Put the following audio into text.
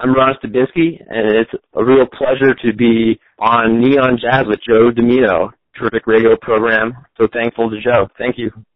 I'm Ron Stabinsky, and it's a real pleasure to be on Neon Jazz with Joe Dimino. Terrific radio program. So thankful to Joe. Thank you.